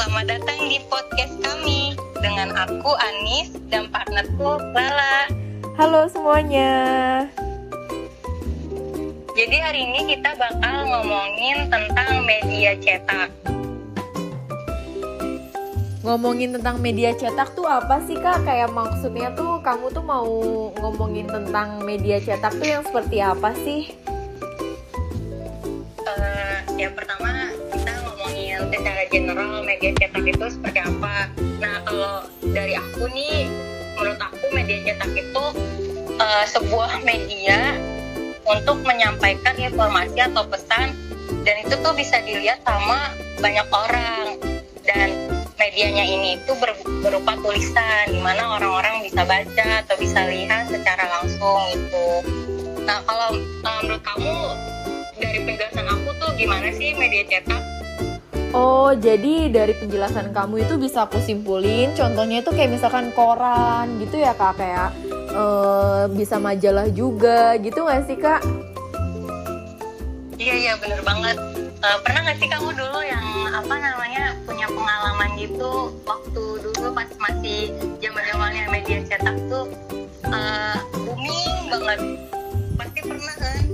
selamat datang di podcast kami dengan aku Anis dan partnerku Lala. Halo semuanya. Jadi hari ini kita bakal ngomongin tentang media cetak. Ngomongin tentang media cetak tuh apa sih kak? Kayak maksudnya tuh kamu tuh mau ngomongin tentang media cetak tuh yang seperti apa sih? Uh, yang pertama general media cetak itu seperti apa. Nah kalau dari aku nih, menurut aku media cetak itu uh, sebuah media untuk menyampaikan informasi atau pesan dan itu tuh bisa dilihat sama banyak orang dan medianya ini itu ber, berupa tulisan di mana orang-orang bisa baca atau bisa lihat secara langsung itu. Nah kalau uh, menurut kamu dari penjelasan aku tuh gimana sih media cetak? Oh, jadi dari penjelasan kamu itu bisa aku simpulin, contohnya itu kayak misalkan koran gitu ya kak, kayak uh, bisa majalah juga gitu nggak sih kak? Iya iya bener banget. Uh, pernah nggak sih kamu dulu yang apa namanya punya pengalaman gitu waktu dulu pas masih zaman zamannya media cetak tuh uh, booming banget. Pasti pernah kan?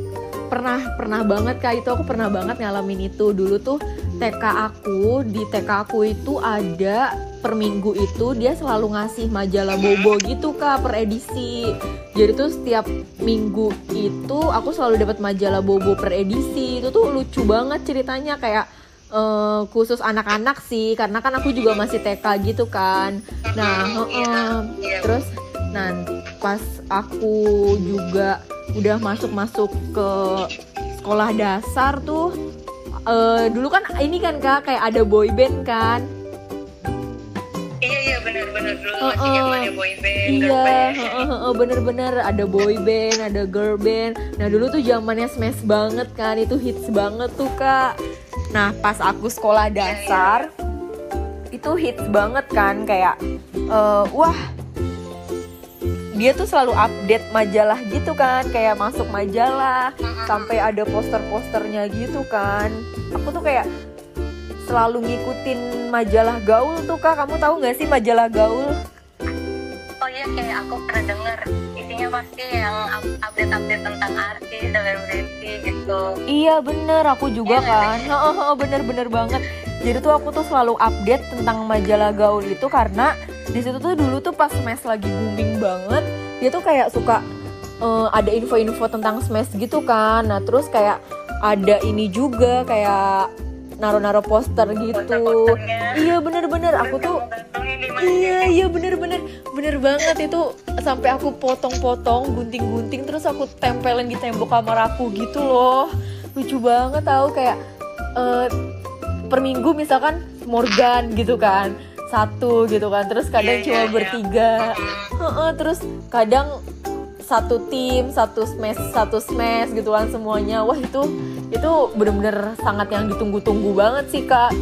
Pernah pernah banget kak. Itu aku pernah banget ngalamin itu. Dulu tuh TK aku di TK aku itu ada per minggu itu dia selalu ngasih majalah bobo gitu kak per edisi. Jadi tuh setiap minggu itu aku selalu dapat majalah bobo per edisi. Itu tuh lucu banget ceritanya. Kayak uh, khusus anak-anak sih karena kan aku juga masih TK gitu kan. Nah uh, uh, terus nah pas aku juga udah masuk-masuk ke sekolah dasar tuh uh, dulu kan ini kan kak kayak ada boy band kan Iya iya benar-benar dulu uh, masih zamannya boy band. Iya, uh, uh, bener-bener ada boy band, ada girl band. Nah dulu tuh zamannya smash banget kan, itu hits banget tuh kak. Nah pas aku sekolah dasar, iya, iya. itu hits banget kan, kayak uh, wah dia tuh selalu update majalah gitu kan kayak masuk majalah sampai ada poster-posternya gitu kan. Aku tuh kayak selalu ngikutin majalah gaul tuh kak. Kamu tahu nggak sih majalah gaul? Oh iya kayak aku pernah denger. Isinya pasti yang update-update tentang artis selebriti gitu. Iya bener. Aku juga iya, kan. bener-bener banget. Jadi tuh aku tuh selalu update tentang majalah gaul itu karena di situ tuh dulu tuh pas Smash lagi booming banget dia tuh kayak suka uh, ada info-info tentang Smash gitu kan. Nah terus kayak ada ini juga kayak naro-naro poster gitu. Iya bener-bener. Aku tuh iya iya bener-bener bener banget. Itu sampai aku potong-potong gunting-gunting terus aku tempelin di tembok kamar aku gitu loh. Lucu banget tau kayak uh, per minggu misalkan Morgan gitu kan satu gitu kan terus kadang yeah, cuma yeah, bertiga yeah. Uh, uh, terus kadang satu tim satu smash satu smash gitu kan semuanya wah itu itu bener-bener sangat yang ditunggu-tunggu banget sih kak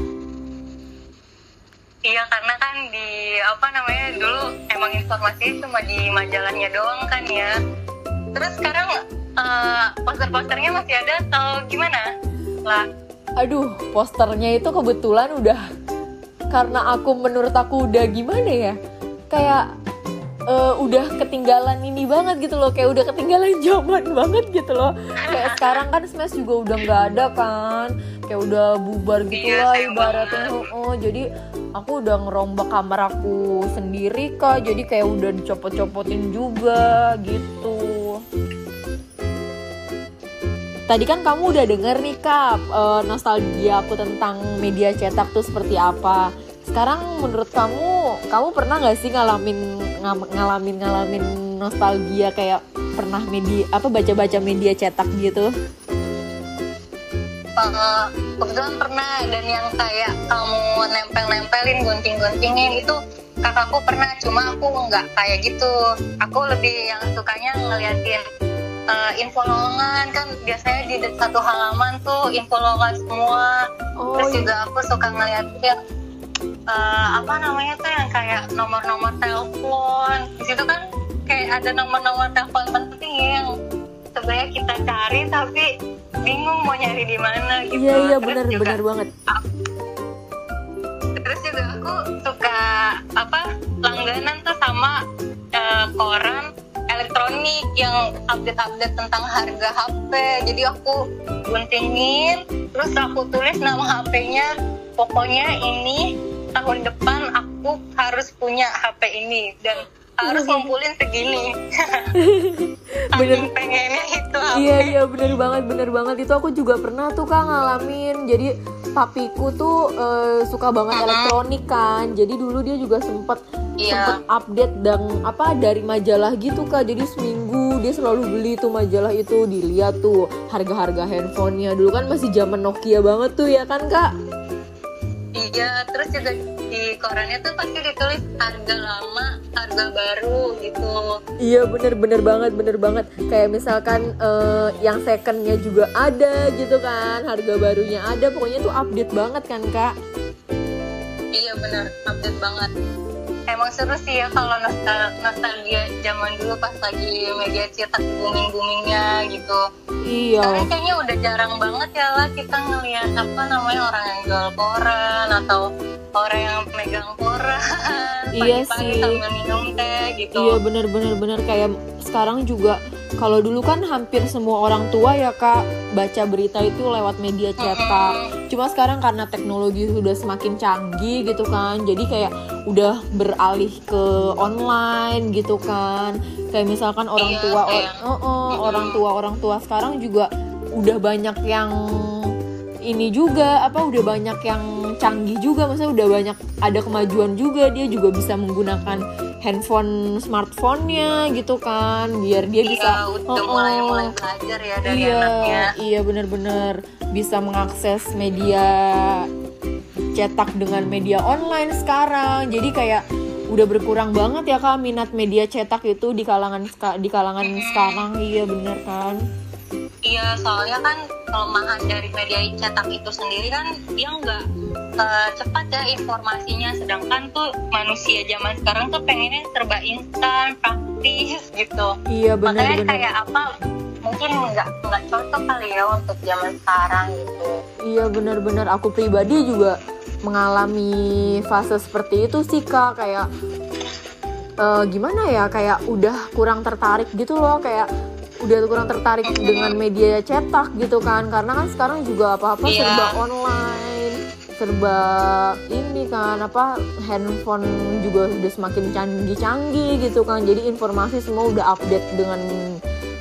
Iya karena kan di apa namanya dulu emang informasi cuma di majalahnya doang kan ya. Terus sekarang uh, poster-posternya masih ada atau gimana? Lah. Aduh, posternya itu kebetulan udah karena aku menurut aku udah gimana ya? Kayak uh, udah ketinggalan ini banget gitu loh. Kayak udah ketinggalan zaman banget gitu loh. Kayak sekarang kan smash juga udah nggak ada kan. Kayak udah bubar gitu iya, lah ibaratnya. oh, oh jadi aku udah ngerombak kamar aku sendiri kak. Jadi kayak udah dicopot-copotin juga gitu. Tadi kan kamu udah denger nih kak uh, nostalgia aku tentang media cetak tuh seperti apa. Sekarang menurut kamu, kamu pernah nggak sih ngalamin ngalamin ngalamin nostalgia kayak pernah media apa baca-baca media cetak gitu? Uh, kebetulan pernah dan yang kayak kamu nempel-nempelin gunting-guntingin itu kakakku pernah cuma aku nggak kayak gitu aku lebih yang sukanya ngeliatin uh, info lowongan kan biasanya di satu halaman tuh info lowongan semua oh, terus iya. juga aku suka ngeliat ya uh, apa namanya tuh yang kayak nomor-nomor telepon. Di situ kan kayak ada nomor-nomor telepon penting yang sebenarnya kita cari tapi bingung mau nyari di mana gitu. Iya iya benar benar banget. terus juga juga aku suka apa langganan tuh sama uh, koran elektronik yang update-update tentang harga HP jadi aku guntingin terus aku tulis nama HP-nya pokoknya ini tahun depan aku harus punya HP ini dan harus ngumpulin segini. Bener. pengennya itu apa? iya iya bener banget bener banget. Itu aku juga pernah tuh kak ngalamin. Jadi papiku tuh uh, suka banget uh-huh. elektronik kan. Jadi dulu dia juga sempet yeah. sempet update dan apa dari majalah gitu kak. Jadi seminggu dia selalu beli tuh majalah itu dilihat tuh harga-harga handphonenya. Dulu kan masih zaman Nokia banget tuh ya kan kak iya terus juga di korannya tuh pasti ditulis harga lama harga baru gitu. Iya bener bener banget bener banget. Kayak misalkan uh, yang secondnya juga ada gitu kan harga barunya ada pokoknya tuh update banget kan kak? Iya bener update banget emang seru sih ya kalau nostal nostalgia zaman dulu pas lagi media cetak booming boomingnya gitu. Iya. Sekarang kayaknya udah jarang banget ya lah kita ngelihat apa namanya orang yang jual koran atau orang yang megang koran iya sih. sambil minum teh gitu. Iya bener bener bener kayak sekarang juga kalau dulu kan hampir semua orang tua ya kak baca berita itu lewat media cetak. Cuma sekarang karena teknologi sudah semakin canggih gitu kan jadi kayak udah beralih ke online gitu kan. Kayak misalkan orang iya, tua or, oh, oh, orang tua orang tua sekarang juga udah banyak yang ini juga apa udah banyak yang canggih juga maksudnya udah banyak ada kemajuan juga dia juga bisa menggunakan handphone smartphone-nya gitu kan biar dia iya, bisa udah oh, mulai mulai belajar ya dari iya, anaknya. iya bener-bener bisa mengakses media cetak dengan media online sekarang. Jadi kayak udah berkurang banget ya kak minat media cetak itu di kalangan di kalangan sekarang. Iya bener kan Iya, soalnya kan kelemahan dari media cetak itu sendiri kan dia nggak uh, cepat ya informasinya, sedangkan tuh manusia zaman sekarang tuh pengennya serba instan, praktis gitu. Iya benar. Makanya bener. kayak apa mungkin nggak nggak cocok kali ya untuk zaman sekarang gitu. Iya benar-benar aku pribadi juga mengalami fase seperti itu sih kak kayak uh, gimana ya kayak udah kurang tertarik gitu loh kayak udah kurang tertarik dengan media cetak gitu kan. Karena kan sekarang juga apa-apa yeah. serba online serba ini kan apa handphone juga udah semakin canggih-canggih gitu kan. Jadi informasi semua udah update dengan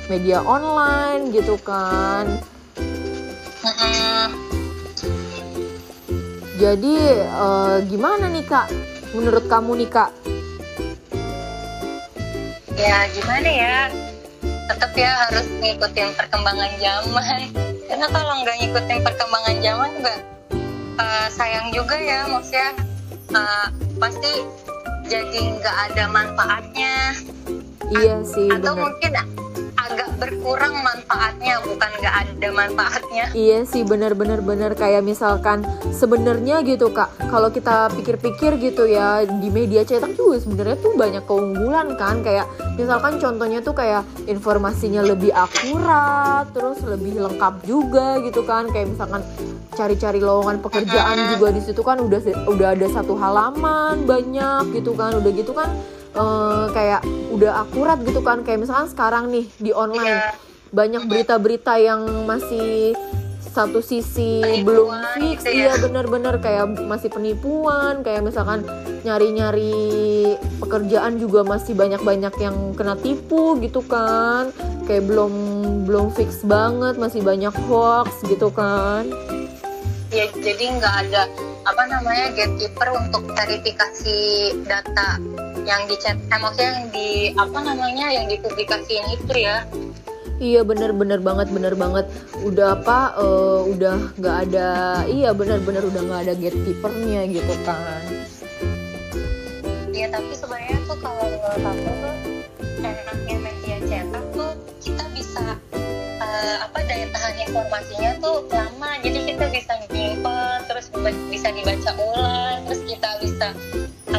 media online gitu kan. Jadi uh, gimana nih kak? Menurut kamu nih kak? Ya gimana ya tetap ya harus ngikutin perkembangan zaman. Karena kalau nggak ngikutin perkembangan zaman juga uh, sayang juga ya maksudnya uh, pasti jadi nggak ada manfaatnya. Iya sih atau bener. mungkin agak berkurang manfaatnya bukan nggak ada manfaatnya. Iya sih bener-bener bener kayak misalkan sebenarnya gitu kak. Kalau kita pikir-pikir gitu ya di media cetak juga sebenarnya tuh banyak keunggulan kan. Kayak misalkan contohnya tuh kayak informasinya lebih akurat terus lebih lengkap juga gitu kan. Kayak misalkan cari-cari lowongan pekerjaan juga di situ kan udah udah ada satu halaman banyak gitu kan. Udah gitu kan uh, kayak udah akurat gitu kan. Kayak misalkan sekarang nih di online. Yeah. banyak berita-berita yang masih satu sisi penipuan, belum fix. gitu ya. iya bener-bener kayak masih penipuan. Kayak misalkan nyari-nyari pekerjaan juga masih banyak-banyak yang kena tipu gitu kan. Kayak belum belum fix banget. Masih banyak hoax gitu kan. Ya jadi nggak ada apa namanya gatekeeper untuk verifikasi data yang di chat eh, maksudnya yang di apa namanya yang dipublikasiin itu ya. Iya bener-bener banget bener banget. Udah apa uh, udah nggak ada iya bener-bener udah nggak ada gatekeepernya gitu kan. Iya tapi sebenarnya tuh kalau menurut aku tuh enaknya media cetak tuh kita bisa uh, apa daya tahan informasinya tuh lama. Jadi kita bisa nyimpen terus bisa dibaca ulang terus kita bisa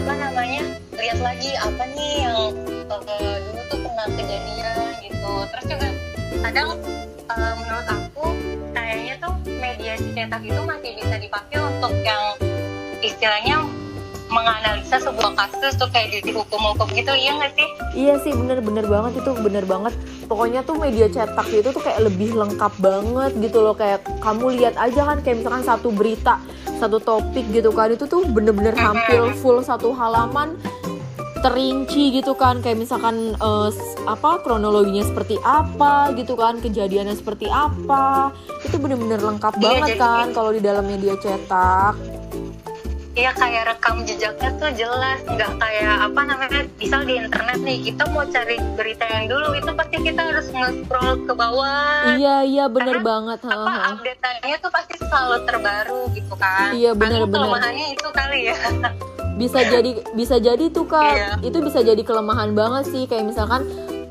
apa namanya lihat lagi apa nih yang uh, dulu tuh pernah kejadian gitu. Terus juga kadang uh, menurut aku kayaknya tuh media cetak itu masih bisa dipakai untuk yang istilahnya menganalisa sebuah kasus tuh kayak dihukum-hukum gitu iya nggak sih? Iya sih bener-bener banget itu bener banget. Pokoknya tuh media cetak itu tuh kayak lebih lengkap banget gitu loh. Kayak kamu lihat aja kan kayak misalkan satu berita satu topik gitu kan itu tuh bener-bener hampir full satu halaman terinci gitu kan. Kayak misalkan uh, apa kronologinya seperti apa gitu kan kejadiannya seperti apa. Itu bener-bener lengkap iya, banget kan kalau di dalam media cetak Iya kayak rekam jejaknya tuh jelas. Nggak kayak apa namanya misal di internet nih kita mau cari berita yang dulu itu pasti kita harus nge-scroll ke bawah. Iya iya bener Karena, banget apa update-nya tuh pasti selalu terbaru gitu kan. Iya bener bener. kelemahannya itu kali ya. Bisa jadi bisa jadi tuh kak. Iya. itu bisa jadi kelemahan banget sih. Kayak misalkan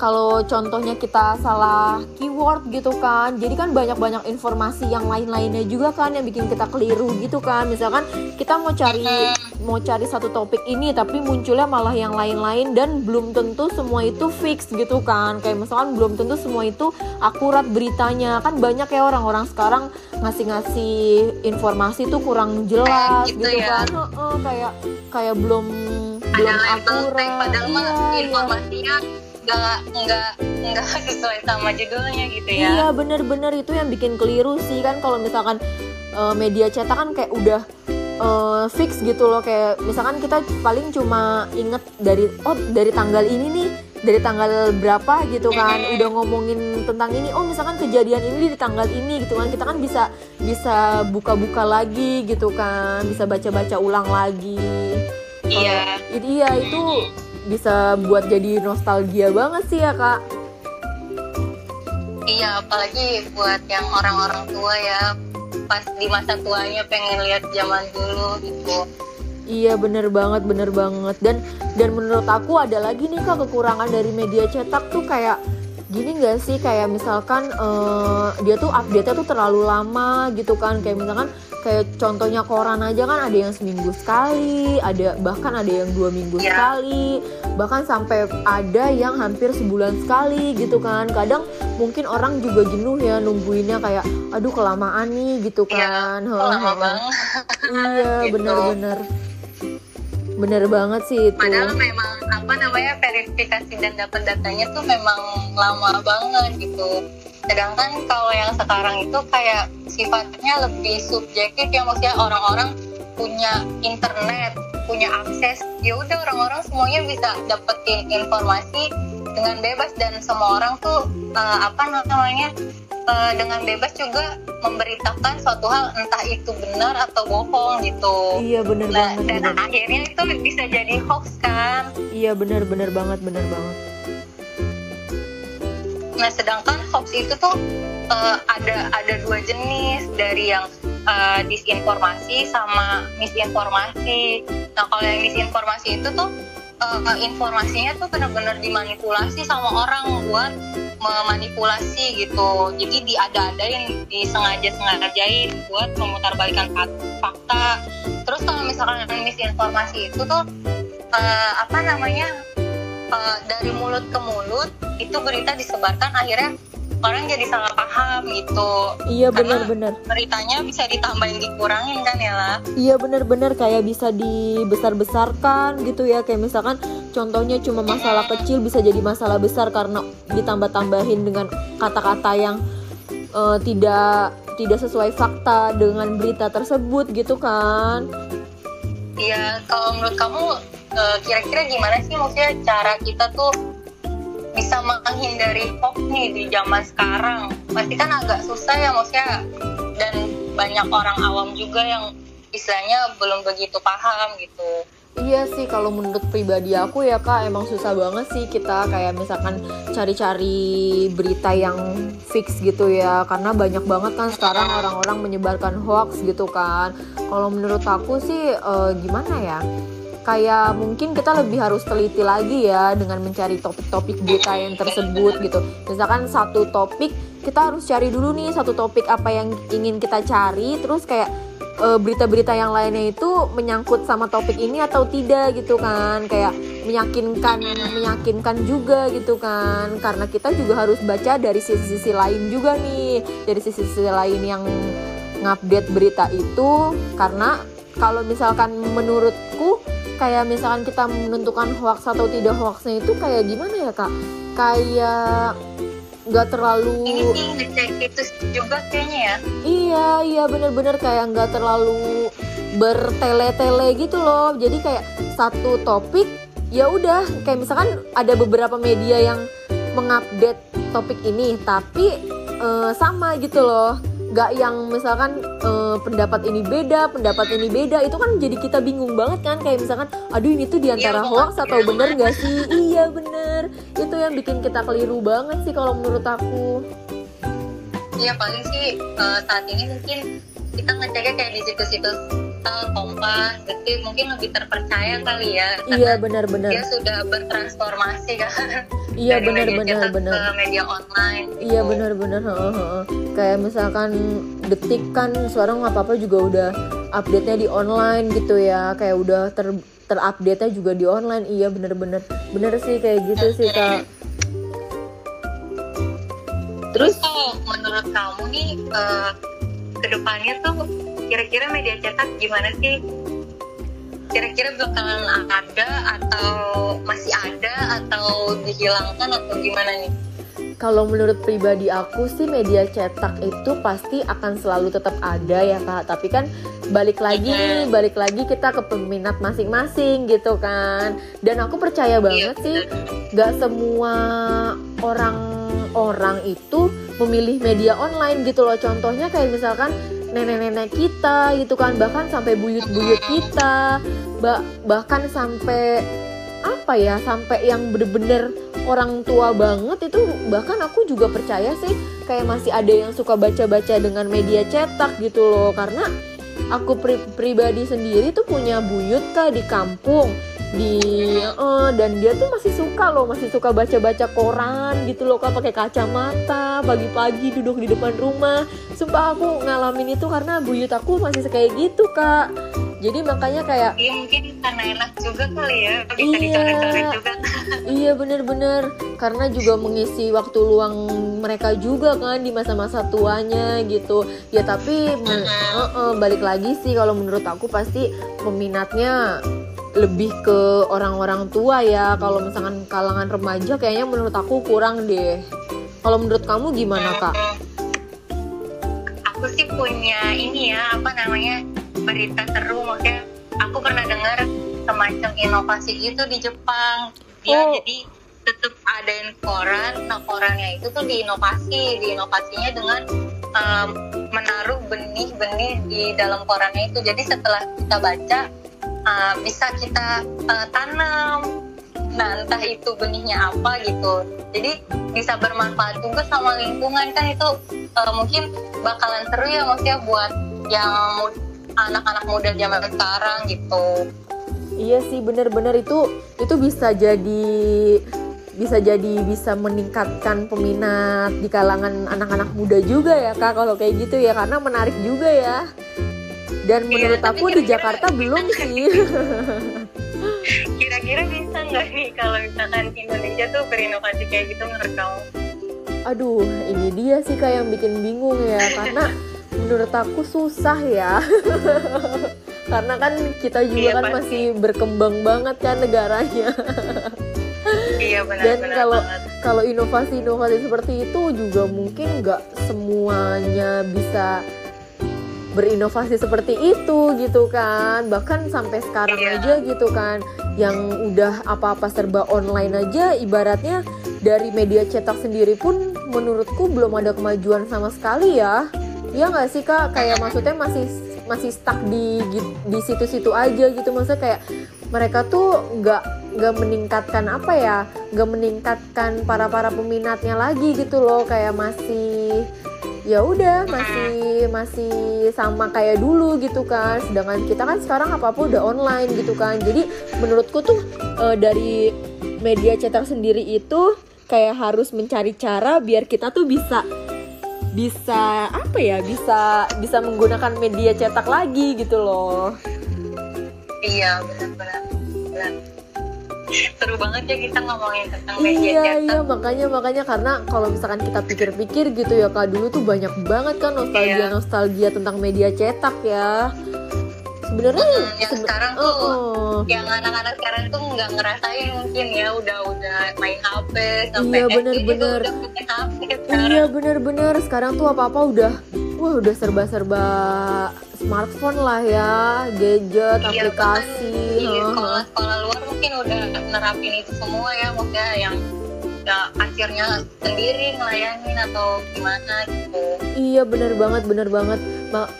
kalau contohnya kita salah keyword gitu kan jadi kan banyak-banyak informasi yang lain-lainnya juga kan yang bikin kita keliru gitu kan. Misalkan kita mau cari mau cari satu topik ini tapi munculnya malah yang lain-lain dan belum tentu semua itu fix gitu kan. Kayak misalkan belum tentu semua itu akurat beritanya. Kan banyak ya orang-orang sekarang ngasih-ngasih informasi tuh kurang jelas gitu, gitu ya. kan. Kayak kayak belum belum akurat. padahal iya, iya. Nggak nggak nggak sesuai sama judulnya gitu ya. Iya bener-bener itu yang bikin keliru sih kan kalau misalkan uh, media cetak kan kayak udah uh, fix gitu loh kayak misalkan kita paling cuma inget dari oh dari tanggal ini nih dari tanggal berapa gitu kan udah ngomongin tentang ini oh misalkan kejadian ini di tanggal ini gitu kan kita kan bisa bisa buka-buka lagi gitu kan bisa baca-baca ulang lagi. Iya. Uh, iya itu bisa buat jadi nostalgia banget sih ya kak. Iya apalagi buat yang orang-orang tua ya. Pas di masa tuanya pengen lihat zaman dulu gitu. Iya bener banget bener banget. Dan dan menurut aku ada lagi nih kak kekurangan dari media cetak tuh kayak gini gak sih? Kayak misalkan uh, dia tuh update-nya tuh terlalu lama gitu kan. Kayak misalkan kayak contohnya koran aja kan ada yang seminggu sekali ada bahkan ada yang dua minggu yeah. sekali bahkan sampai ada yang hampir sebulan sekali gitu kan. Kadang mungkin orang juga jenuh ya nungguinnya kayak aduh kelamaan nih gitu iya, kan. yeah, lama banget iya gitu. bener-bener bener. Banget sih itu. Padahal memang apa namanya verifikasi dan dapat datanya tuh memang lama banget gitu sedangkan kalau yang sekarang itu kayak sifatnya lebih subjektif ya maksudnya orang-orang punya internet punya akses ya udah orang-orang semuanya bisa dapetin informasi dengan bebas dan semua orang tuh uh, apa namanya uh, dengan bebas juga memberitakan suatu hal entah itu benar atau bohong gitu. Iya benar nah, banget. Dan bener. akhirnya itu bisa jadi hoax kan? Iya benar benar banget benar banget. Nah sedangkan hoax itu tuh uh, ada ada dua jenis. Dari yang uh, disinformasi sama misinformasi. Nah kalau yang disinformasi itu tuh uh, informasinya tuh benar-benar dimanipulasi sama orang buat memanipulasi gitu. Jadi diada-adain disengaja-sengajain buat memutarbalikkan fakta. Terus kalau misalkan misinformasi itu tuh uh, apa namanya uh, dari mulut ke mulut itu berita disebarkan akhirnya orang jadi salah paham gitu. Iya benar-benar. beritanya bisa ditambahin dikurangin kan ya lah iya benar-benar. Kayak bisa dibesar-besarkan gitu ya. Kayak misalkan contohnya cuma masalah kecil bisa jadi masalah besar karena ditambah-tambahin dengan kata-kata yang uh, tidak tidak sesuai fakta dengan berita tersebut gitu kan. Iya kalau menurut kamu uh, kira-kira gimana sih maksudnya cara kita tuh bisa menghindari hoax nih di zaman sekarang pasti kan agak susah ya maksudnya dan banyak orang awam juga yang istilahnya belum begitu paham gitu Iya sih kalau menurut pribadi aku ya kak emang susah banget sih kita kayak misalkan cari-cari berita yang fix gitu ya karena banyak banget kan sekarang orang-orang menyebarkan hoax gitu kan. Kalau menurut aku sih uh, gimana ya? Kayak mungkin kita lebih harus teliti lagi ya dengan mencari topik-topik berita yang tersebut gitu. Misalkan satu topik kita harus cari dulu nih satu topik apa yang ingin kita cari, terus kayak e, berita-berita yang lainnya itu menyangkut sama topik ini atau tidak gitu kan. Kayak meyakinkan meyakinkan juga gitu kan. Karena kita juga harus baca dari sisi-sisi lain juga nih. Dari sisi-sisi lain yang ngupdate berita itu. Karena kalau misalkan menurutku kayak misalkan kita menentukan hoax atau tidak hoaxnya itu kayak gimana ya kak? Kayak nggak terlalu ini itu juga kayaknya ya. Iya iya bener-bener kayak nggak terlalu bertele-tele gitu loh. Jadi kayak satu topik ya udah. Kayak misalkan ada beberapa media yang mengupdate topik ini tapi eh, sama gitu loh nggak yang misalkan eh, pendapat ini beda pendapat ini beda itu kan jadi kita bingung banget kan. Kayak misalkan aduh ini tuh di antara Iya, hoax atau bener nggak sih? Iya bener. Itu yang bikin kita keliru banget sih kalau menurut aku. Iya paling sih eh, saat ini mungkin kita ngeceknya kayak di situs-situs eh, Kompas, jadi mungkin lebih terpercaya kali ya. iya benar-benar. dia sudah bertransformasi kan. Iya benar-benar benar ke media online. Iya benar-benar kayak misalkan detik kan sekarang nggak apa-apa juga udah update-nya di online gitu ya. Kayak udah ter terupdate-nya juga di online. Iya bener-bener bener sih kayak gitu sih kak. Terus kalau menurut kamu nih eh, ke depannya tuh kira-kira media cetak gimana sih? Kira-kira bakalan ada atau masih ada atau dihilangkan atau gimana nih? kalau menurut pribadi aku sih media cetak itu pasti akan selalu tetap ada ya kak. Tapi kan balik lagi nih balik lagi kita ke peminat masing-masing gitu kan. Dan aku percaya banget sih nggak semua orang-orang itu memilih media online gitu loh. Contohnya kayak misalkan nenek-nenek kita gitu kan bahkan sampai buyut-buyut kita ba- bahkan sampai apa ya sampai yang bener-bener orang tua banget itu bahkan aku juga percaya sih kayak masih ada yang suka baca-baca dengan media cetak gitu loh karena aku pri- pribadi sendiri tuh punya buyut kak di kampung di eh, dan dia tuh masih suka loh masih suka baca-baca koran gitu loh kak pakai kacamata pagi-pagi duduk di depan rumah. Sumpah aku ngalamin itu karena buyut aku masih kayak gitu kak. Jadi makanya kayak Iya mungkin karena enak juga kali ya bisa Iya. dicoret-coret juga. Iya bener-bener. Karena juga mengisi waktu luang mereka juga kan di masa-masa tuanya gitu. Ya tapi eh, eh, balik lagi sih kalau menurut aku pasti peminatnya lebih ke orang-orang tua ya kalau misalkan kalangan remaja kayaknya menurut aku kurang deh kalau menurut kamu gimana kak? Aku sih punya ini ya apa namanya berita seru maksudnya aku pernah dengar semacam inovasi gitu di Jepang. Dia Oh. jadi tetap adain koran, nah korannya itu tuh diinovasi, diinovasinya dengan em, menaruh benih-benih di dalam korannya itu. Jadi setelah kita baca eh, bisa kita eh, tanam. Nah entah itu benihnya apa gitu. Jadi bisa bermanfaat juga sama lingkungan kan itu eh, mungkin bakalan seru ya maksudnya buat yang anak-anak muda zaman sekarang gitu. Iya sih bener-bener itu itu bisa jadi bisa jadi bisa meningkatkan peminat di kalangan anak-anak muda juga ya kak kalau kayak gitu ya karena menarik juga ya dan Iya, menurut aku di kira-kira Jakarta belum sih Kira-kira bisa nggak nih kalau misalkan Indonesia tuh berinovasi kayak gitu menurut kamu? aduh ini dia sih kak yang bikin bingung ya karena menurut aku susah ya karena kan kita juga Iya, kan pasti. masih berkembang banget kan negaranya Iya Dan benar-benar kalau- banget. kalau inovasi-inovasi seperti itu juga mungkin nggak semuanya bisa berinovasi seperti itu gitu kan. Bahkan sampai sekarang Iya. aja gitu kan yang udah apa-apa serba online aja ibaratnya dari media cetak sendiri pun menurutku belum ada kemajuan sama sekali ya. Iya nggak sih kak? Kayak maksudnya masih masih stuck di di situ-situ aja gitu. Maksudnya kayak mereka tuh nggak nggak meningkatkan apa ya nggak meningkatkan para para peminatnya lagi gitu loh. Kayak masih ya udah masih masih sama kayak dulu gitu kan sedangkan kita kan sekarang apa apa udah online gitu kan. Jadi menurutku tuh eh, dari media cetak sendiri itu kayak harus mencari cara biar kita tuh bisa bisa apa ya bisa bisa menggunakan media cetak lagi gitu loh. Iya benar-benar. Seru banget ya kita ngomongin tentang media iya iya makanya makanya karena kalau misalkan kita pikir-pikir gitu ya kak dulu tuh banyak banget kan nostalgia Iya. nostalgia tentang media cetak ya sebenarnya Hmm, yang sebe- sekarang tuh oh. yang anak-anak sekarang tuh nggak ngerasain mungkin ya udah udah main HP sampai Iya, SD bener, bener. udah punya HP sekarang. Iya bener-bener sekarang tuh apa-apa udah wah udah serba-serba smartphone lah ya, gadget, Iya, aplikasi. di heeh. sekolah-sekolah luar mungkin udah nerapin itu semua ya maksudnya yang ya, akhirnya sendiri ngelayanin atau gimana gitu Iya bener banget bener banget.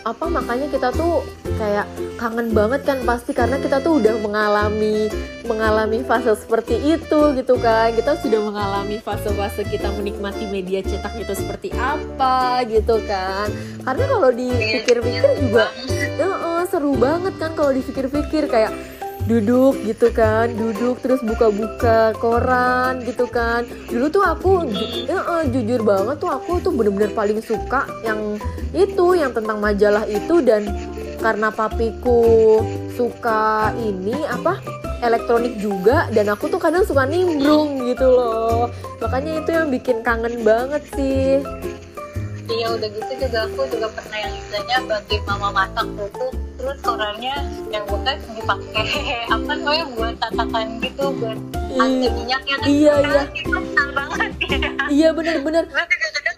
Apa makanya kita tuh kayak kangen banget kan pasti karena kita tuh udah mengalami mengalami fase seperti itu gitu kan. Kita sudah mengalami fase-fase kita menikmati media cetak itu seperti apa gitu kan. Karena kalau dipikir-pikir juga Heeh, seru banget kan kalau dipikir-pikir kayak duduk gitu kan duduk terus buka-buka koran gitu kan. Dulu tuh aku ju- heeh, jujur banget tuh aku tuh bener-bener paling suka yang itu yang tentang majalah itu. Dan karena papiku suka ini apa elektronik juga dan aku tuh kadang suka nimbrung gitu loh. Makanya itu yang bikin kangen banget sih Iya udah gitu juga aku juga pernah yang istilahnya bantuin mama masak tuh. Terus korannya yang bekas dipakai apa namanya buat tatakan gitu buat anti I- minyaknya kan. Iya, Kan iya. banget ya. Iya Terus kadang-kadang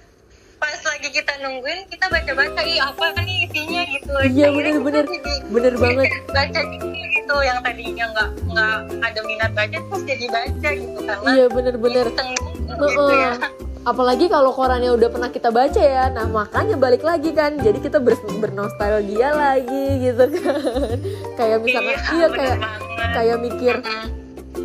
pas lagi kita nungguin kita baca-baca ih apa nih isinya? gitu. Iya, bener-bener. jadi bener banget. baca gitu gitu yang tadinya nggak nggak ada minat baca terus jadi baca gitu karena iya bener-bener gitu ya apalagi kalau korannya udah pernah kita baca ya. Nah makanya balik lagi kan. Jadi kita ber bernostalgia lagi gitu kan. Kayak misalkan iya, bener kayak banget. kayak mikir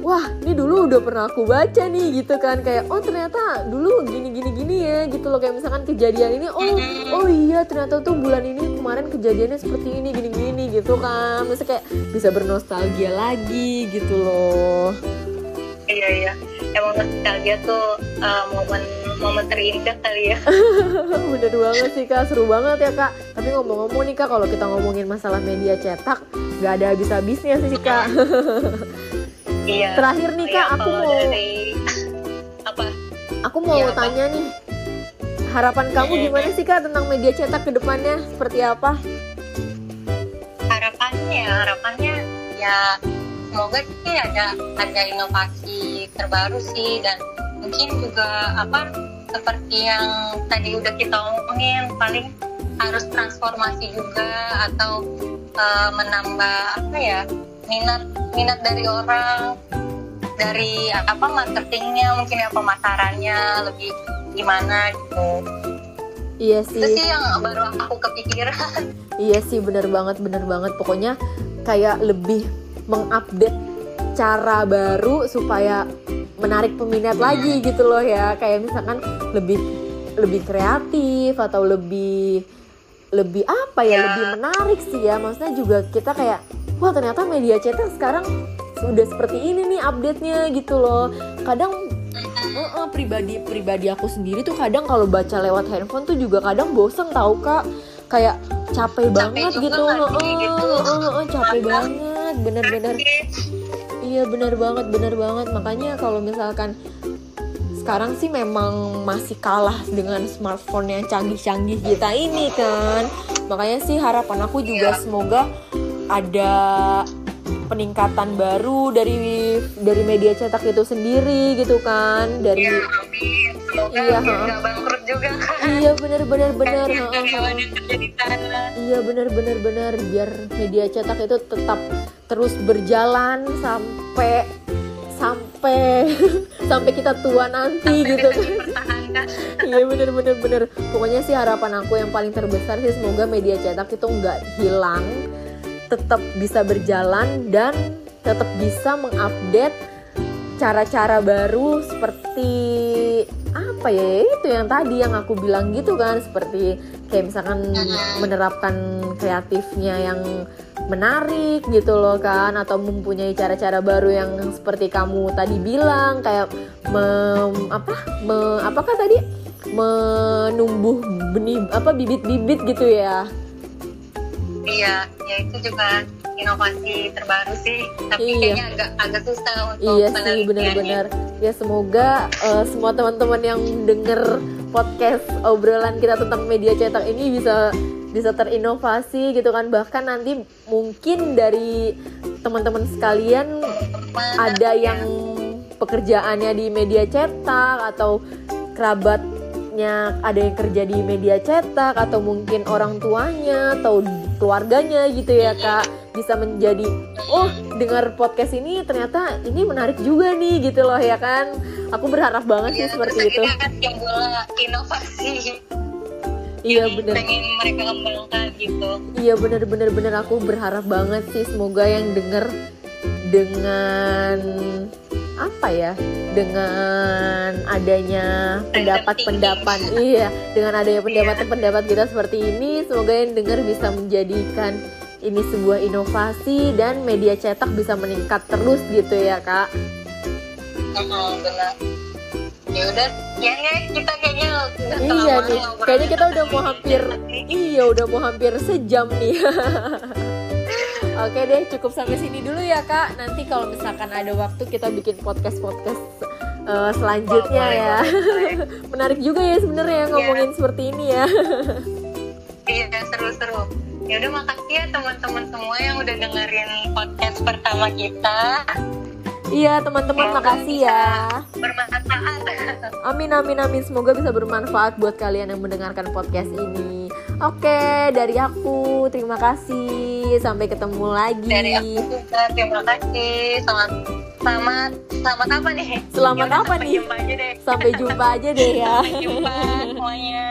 wah ini dulu udah pernah aku baca nih gitu kan. Kayak oh ternyata dulu gini gini gini ya gitu loh. Kayak misalkan kejadian ini oh oh iya ternyata tuh bulan ini kemarin kejadiannya seperti ini gini gini gitu kan. Maksudnya kayak bisa bernostalgia lagi gitu loh. Iya iya. Emang nostalgia tuh uh, momen momen terindah kali ya Bener banget sih kak, seru banget ya kak Tapi ngomong-ngomong nih kak, kalau kita ngomongin masalah media cetak Gak ada habis-habisnya sih kak iya Terakhir nih kak, Iya, aku mau dari apa aku mau Iya, apa? tanya nih Harapan kamu Iya. gimana sih kak tentang media cetak ke depannya? Seperti apa? harapannya harapannya ya semoga sih ada ada inovasi terbaru sih dan mungkin juga apa seperti yang tadi udah kita omongin paling harus transformasi juga atau eh, menambah apa ya minat minat dari orang dari apa marketingnya mungkin ya pemasarannya lebih gimana gitu. Iya itu sih, sih yang baru aku kepikiran. Iya sih bener banget, bener banget. Pokoknya kayak lebih mengupdate cara baru supaya menarik peminat lagi gitu loh ya. Kayak misalkan lebih lebih kreatif atau lebih lebih apa ya Ya. lebih menarik sih ya. Maksudnya juga kita kayak wah ternyata media cetak sekarang sudah seperti ini nih update-nya gitu loh. Kadang uh, uh, pribadi pribadi aku sendiri tuh kadang kalau baca lewat handphone tuh juga kadang bosen tahu kak. Kayak capek, banget juga gitu, Heeh, gitu? heeh, heeh, capek banget bener-bener Iya benar banget, benar banget. Makanya kalau misalkan sekarang sih memang masih kalah dengan smartphone yang canggih-canggih kita ini kan. Makanya sih harapan aku juga Iya. semoga ada peningkatan baru dari dari media cetak itu sendiri gitu kan. Dari Ya. Semoga Iya, nggak bangkrut juga kan. iya benar-benar benar. Kerja di sana. Iya benar-benar benar biar media cetak itu tetap terus berjalan sampai sampai sampai kita tua nanti gitu Bisa kan. Iya bener-bener bener. Pokoknya sih harapan aku yang paling terbesar sih semoga media cetak itu nggak hilang, tetap bisa berjalan dan tetap bisa mengupdate cara-cara baru seperti apa ya? Itu yang tadi yang aku bilang gitu kan seperti kayak misalkan menerapkan kreatifnya yang menarik gitu loh kan atau mempunyai cara-cara baru yang seperti kamu tadi bilang kayak mem, apa? Me, apakah tadi? Menumbuh benih apa bibit-bibit gitu ya Iya, ya itu juga inovasi terbaru sih. Tapi Iya. kayaknya agak agak susah untuk iya sih benar-benar ya semoga eh, semua teman-teman yang denger podcast obrolan kita tentang media cetak ini bisa bisa terinovasi gitu kan bahkan nanti mungkin dari teman-teman sekalian ada yang pekerjaannya di media cetak atau kerabatnya ada yang kerja di media cetak atau mungkin orang tuanya atau keluarganya gitu ya kak. Bisa menjadi oh dengar podcast ini ternyata ini menarik juga nih gitu loh ya kan? Aku berharap banget sih Iya, seperti itu. kan timbul inovasi. Iya yang bener. pengen mereka kembangkan gitu. Iya bener bener bener. Aku berharap banget sih semoga yang denger dengan apa ya dengan adanya pendapat-pendapat iya dengan adanya pendapat-pendapat kita seperti ini semoga yang denger bisa menjadikan ini sebuah inovasi dan media cetak bisa meningkat terus gitu ya kak. Heeh, benar. Ya udah ya ya kita kayaknya Iya nih, kayaknya kita udah mau hampir iya udah mau hampir sejam nih. Oke deh, cukup sampai sini dulu ya kak. Nanti kalau misalkan ada waktu kita bikin podcast podcast selanjutnya Oh, boleh, ya. boleh, Menarik juga ya sebenarnya ngomongin seperti ini ya. Iya seru-seru. Ya udah makasih ya teman-teman semua yang udah dengerin podcast pertama kita. Iya teman-teman makasih ya. Bermanfaat. Amin amin amin semoga bisa bermanfaat buat kalian yang mendengarkan podcast ini. Oke dari aku terima kasih sampai ketemu lagi. Dari aku juga terima kasih. Selamat selamat selamat apa nih? Selamat Ya udah, apa sampai nih? Jumpa aja deh. Sampai jumpa aja deh ya. Sampai jumpa semuanya.